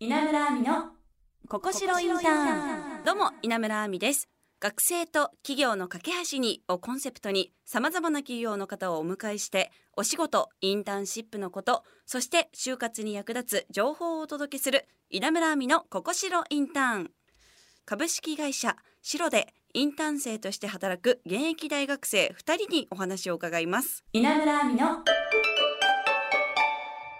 稲村亜美のここしろインターン。どうも稲村亜美です。学生と企業の架け橋にをコンセプトに様々な企業の方をお迎えしてお仕事インターンシップのことそして就活に役立つ情報をお届けする稲村亜美のここしろインターン。株式会社白でインターン生として働く現役大学生2人にお話を伺います。稲村亜美の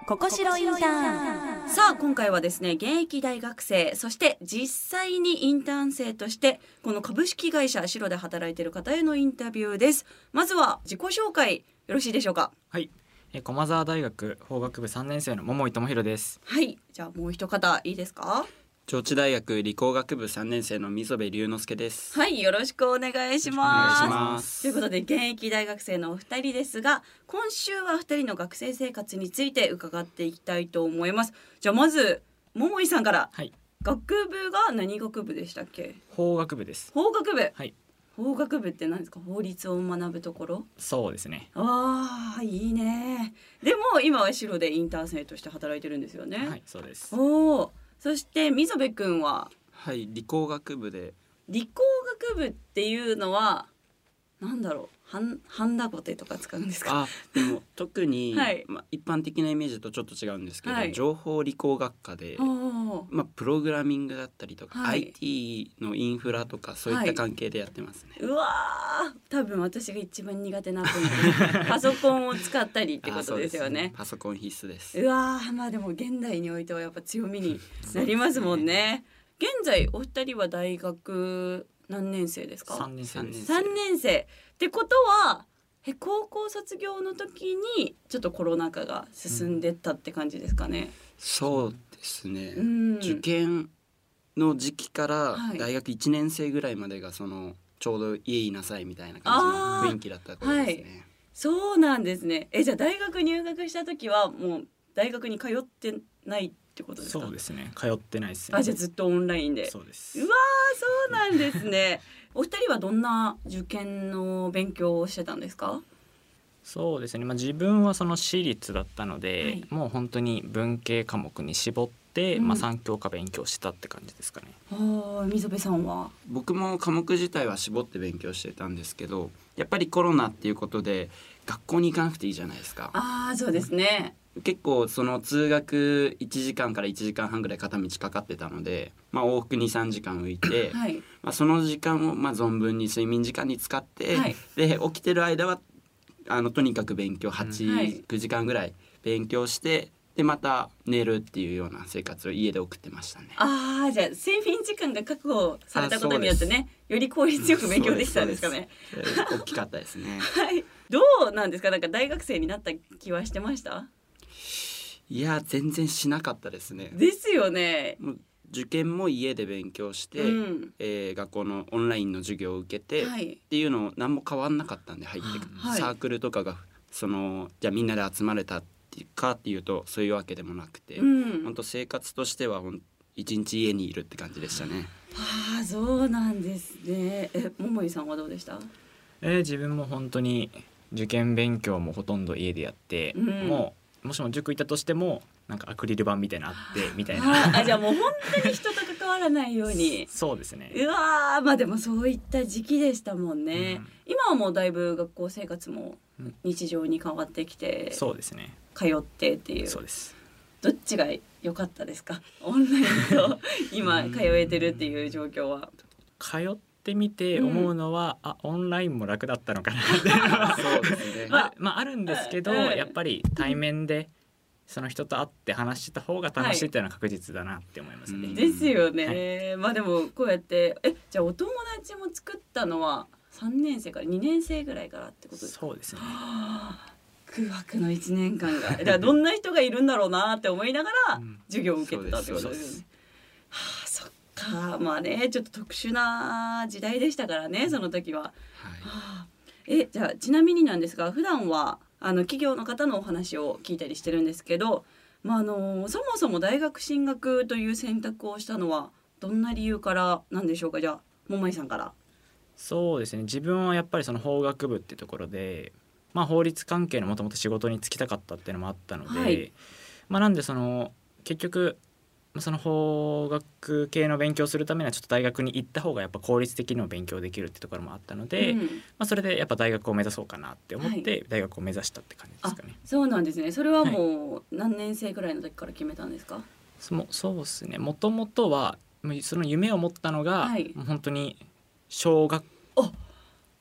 ここしろインターン。さあ今回はですね現役大学生そして実際にインターン生としてこの株式会社白で働いている方へのインタビューです。まずは自己紹介よろしいでしょうか？はい、えー駒澤大学法学部3年生の桃井智弘です。はい。じゃあもう一方いいですか？上智大学理工学部3年生の溝部龍之介です。はいよろしくお願いしおます。願いします。ということで現役大学生のお二人ですが今週は二人の学生生活について伺っていきたいと思います。じゃあまず桃井さんから。はい、学部が何学部でしたっけ？法学部です。法学部？はい、法学部って何ですか？法律を学ぶところ？そうですね。ああいいね。でも今は白でインターン生として働いてるんですよね、はい、そうです。おおそして溝部くんは？はい、理工学部で、理工学部っていうのはなんだろうハンハンダゴテとか使うんですか？あ、でも特に、はい。まあ一般的なイメージとちょっと違うんですけど、はい。情報理工学科で、まあプログラミングだったりとか、はい。IT のインフラとかそういった関係でやってますね。うわー多分私が一番苦手な パソコンを使ったりってことですよあねそうパソコン必須です。うわーまあでも現代においてはやっぱ強みになりますもんね。現在お二人は大学何年生ですか？三年生です。三年生ってことはえ高校卒業の時にちょっとコロナ禍が進んでったって感じですかね？そうですね。うん。受験の時期からはい大学1年生ぐらいまでがそのちょうど家いなさいみたいな感じの雰囲気だった頃ですね。そうなんですね。えじゃあ大学入学した時はもう大学に通ってないってことですか？そうですね。通ってないです、ね。あじゃあずっとオンラインで。そうですう。わーそうなんですね。お二人はどんな受験の勉強をしてたんですか？そうですね。まあ自分はその私立だったので、はいもう本当に文系科目に絞って、うんまあ三教科勉強したって感じですかね。ああ溝部さんは？僕も科目自体は絞って勉強してたんですけどやっぱりコロナっていうことで学校に行かなくていいじゃないですかああそうですね。結構その通学1時間から1時間半ぐらい片道かかってたので、まあ、往復23時間浮いて、はい。まあ、その時間をまあ存分に睡眠時間に使って、はいで起きてる間はあのとにかく勉強はい89、時間ぐらい勉強してでまた寝るっていうような生活を家で送ってましたね。ああじゃあ睡眠時間が確保されたことによってねより効率よく勉強できたんですかね。大きかったですね。はい。どうなんですか？なんか大学生になった気はしてました？いや全然しなかったですね。ですよね。もう受験も家で勉強して、うんえー学校のオンラインの授業を受けて、っはい。ていうの何も変わんなかったんで入ってく、はいサークルとかがそのじゃあみんなで集まれたっていうかっていうとそういうわけでもなくて、うん本。当生活としてはほん一日家にいるって感じでしたね。ああそうなんですね。え桃井さんはどうでした？えー自分も本当に受験勉強もほとんど家でやって、うんもうもしも塾行ったとしてもなんかアクリル板みたいなのあってみたいあな。ーあじゃあもう本当に人と関わらないように。そうですね。うわーまあでもそういった時期でしたもんね、うん今はもうだいぶ学校生活もうん日常に変わってきて、そうですね。通ってっていうそうです。どっちが良かったですか？オンラインと今通えてるっていう状況は通ってみて思うのは、あオンラインも楽だったのかなって。そうですね。まあ、まああるんですけど、うんやっぱり対面でその人と会って話してた方が楽しいっていうのは確実だなって思いますね。うん。ですよね、まあでもこうやってえじゃあお友達も作ったのは3年生から2年生ぐらいからってことですか？そうですね。はあ空白の1年間が。だからどんな人がいるんだろうなって思いながらうん。授業を受けてたってことですよね。はあそっかまあねちょっと特殊な時代でしたからねその時は。はい。はあ。えじゃあちなみになんですが普段はあの企業の方のお話を聞いたりしてるんですけど、まあ、あのそもそも大学進学という選択をしたのはどんな理由からなんでしょうか？じゃあ桃井さんから。そうですね。自分はやっぱりその法学部ってところで、まあ、法律関係のもともと仕事に就きたかったっていうのもあったので、はい。まあ、なんでその結局まあその法学系の勉強をするためにはちょっと大学に行った方がやっぱ効率的にも勉強できるってところもあったので、うん。まあ、それでやっぱ大学を目指そうかなって思っはて大学を目指したって感じですかね。そうなんですね。それはもう何年生くらいの時から決めたんですか、そもそうですね。もともとはその夢を持ったのが、はい。本当に小学あ。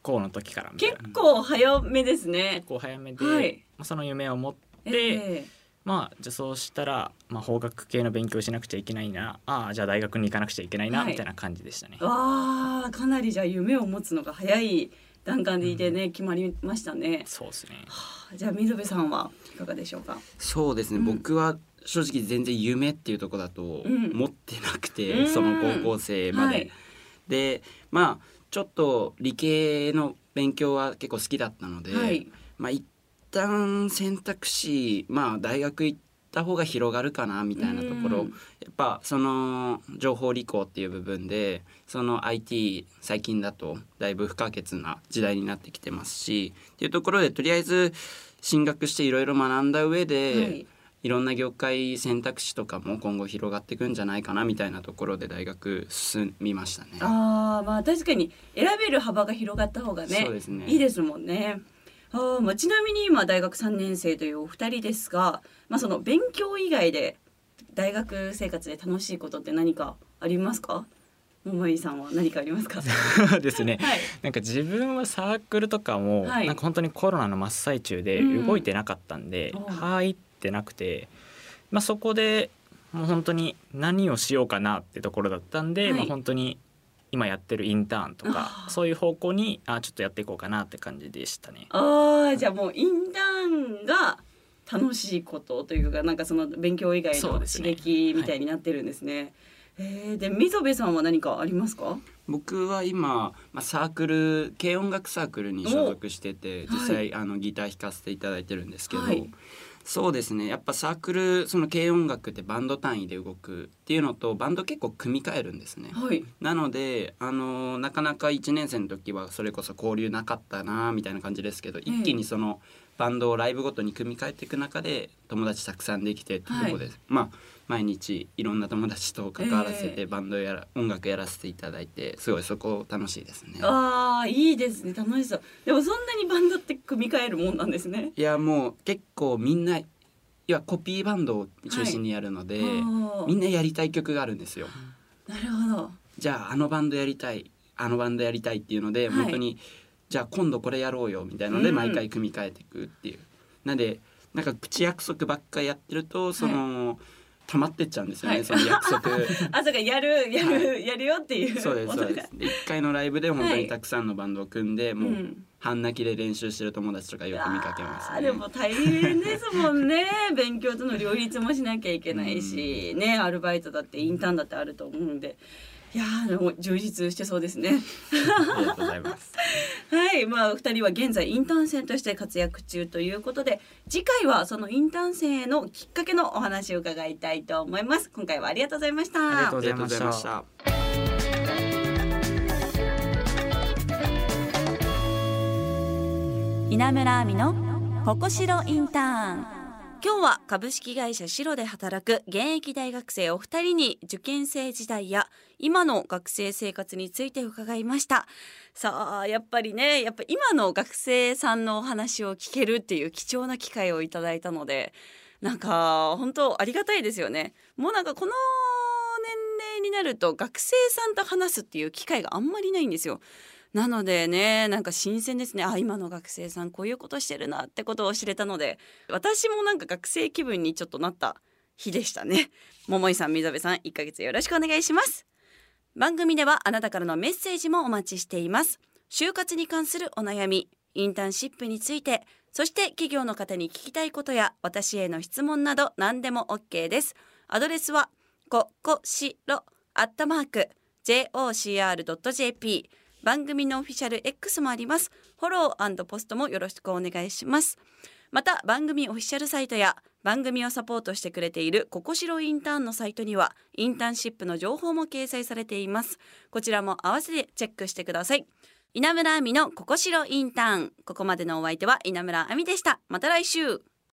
校の時からみたいな。結構早めですね。結構早めで、はい。まあ、その夢を持って、えまあじゃあそうしたら、まあ、法学系の勉強しなくちゃいけないな。ああじゃあ大学に行かなくちゃいけないな、はい。みたいな感じでしたね。え。わあかなりじゃあ夢を持つのが早い段階でね、決まりましたね。そうですね。じゃあ溝部さんはいかがでしょうか？そうですね、うん。僕は正直全然夢っていうところだとん。持ってなくて、うん。その高校生まで。はい。でまあちょっと理系の勉強は結構好きだったので、はい。まあ一旦選択肢まあ大学行った方が広がるかなみたいなところ、うんやっぱその情報理工っていう部分でその IT 最近だとだいぶ不可欠な時代になってきてますしっていうところでとりあえず進学していろいろ学んだ上で、はいいろんな業界選択肢とかも今後広がっていくんじゃないかなみたいなところで大学進みましたね。あーまあ確かに選べる幅が広がった方がねねいいですもんね。あーまあ、ちなみに今大学3年生というお二人ですが、まあ、その勉強以外で大学生活で楽しいことって何かありますか？桃井さんは何かありますか？ですね。はい。なんか自分はサークルとかも、はい。なんか本当にコロナの真っ最中でうん。動いてなかったんで、お入ってなくて、まあ、そこでもう本当に何をしようかなってところだったんで、はい。まあ、本当に今やってるインターンとかそういう方向にあちょっとやっていこうかなって感じでしたね。あーじゃあもうインターンが楽しいことというかなんかその勉強以外の刺激みたいになってるんですね。えーで溝部さんは何かありますか？僕は今、まあ、サークル軽音楽サークルに所属しててお実際、あのギター弾かせていただいてるんですけど、はいそうですね。やっぱサークルその軽音楽ってバンド単位で動くっていうのとバンド結構組み替えるんですね。はい。なのであのなかなか1年生の時はそれこそ交流なかったなみたいな感じですけど、一気にそのバンドをライブごとに組み替えていく中で友達たくさんできてってところで、まあ毎日いろんな友達と関わらせえてバンドやら、音楽やらせていただいてすごいそこ楽しいですね。ああいいですね。楽しそう。でもそんなにバンドって組み替えるもんなんですね。いやもう結構みんないやコピーバンドを中心にやるので、あー。みんなやりたい曲があるんですよ。なるほど。じゃああのバンドやりたいあのバンドやりたいっていうので、はい。本当にじゃあ今度これやろうよみたいなのでうん。毎回組み替えていくっていう、なんでなんか口約束ばっかりやってるとその、溜まってっちゃうんですよね、はい。その約束。あそうかやるやる、やるよっていう。そうですそうです。で一回のライブで本当はいにたくさんのバンドを組んで、もう、うん。半泣きで練習してる友達とかよく見かけますね。でも大変ですもんね。勉強との両立もしなきゃいけないし、ねアルバイトだってインターンだってあると思うんでいやーでも充実してそうですね。ありがとうございます。はいまあ二人は現在インターン生として活躍中ということで次回はそのインターン生のきっかけのお話を伺いたいと思います。今回はありがとうございました。ありがとうありがとうございました。稲村亜美のここしろインターン今日は株式会社シロで働く現役大学生お二人に受験生時代や今の学生生活について伺いました。さあやっぱりねやっぱ今の学生さんのお話を聞けるっていう貴重な機会をいただいたのでなんか本当ありがたいですよね。もうなんかこの年齢になると学生さんと話すっていう機会があんまりないんですよ。なのでねなんか新鮮ですね。あ今の学生さんこういうことしてるなってことを知れたので私もなんか学生気分にちょっとなった日でしたね。桃井さん溝部さん1ヶ月よろしくお願いします。番組ではあなたからのメッセージもお待ちしています。就活に関するお悩みインターンシップについてそして企業の方に聞きたいことや私への質問など何でも OK です。アドレスはここしろアットマーク jocr.jp 番組のオフィシャル X もあります。フォローポストもよろしくお願いします。また番組オフィシャルサイトや番組をサポートしてくれているココシロインターンのサイトにはインターンシップの情報も掲載されています。こちらも合わせてチェックしてください。稲村亜美のココシロインターン。ここまでのお相手は稲村亜美でした。また来週。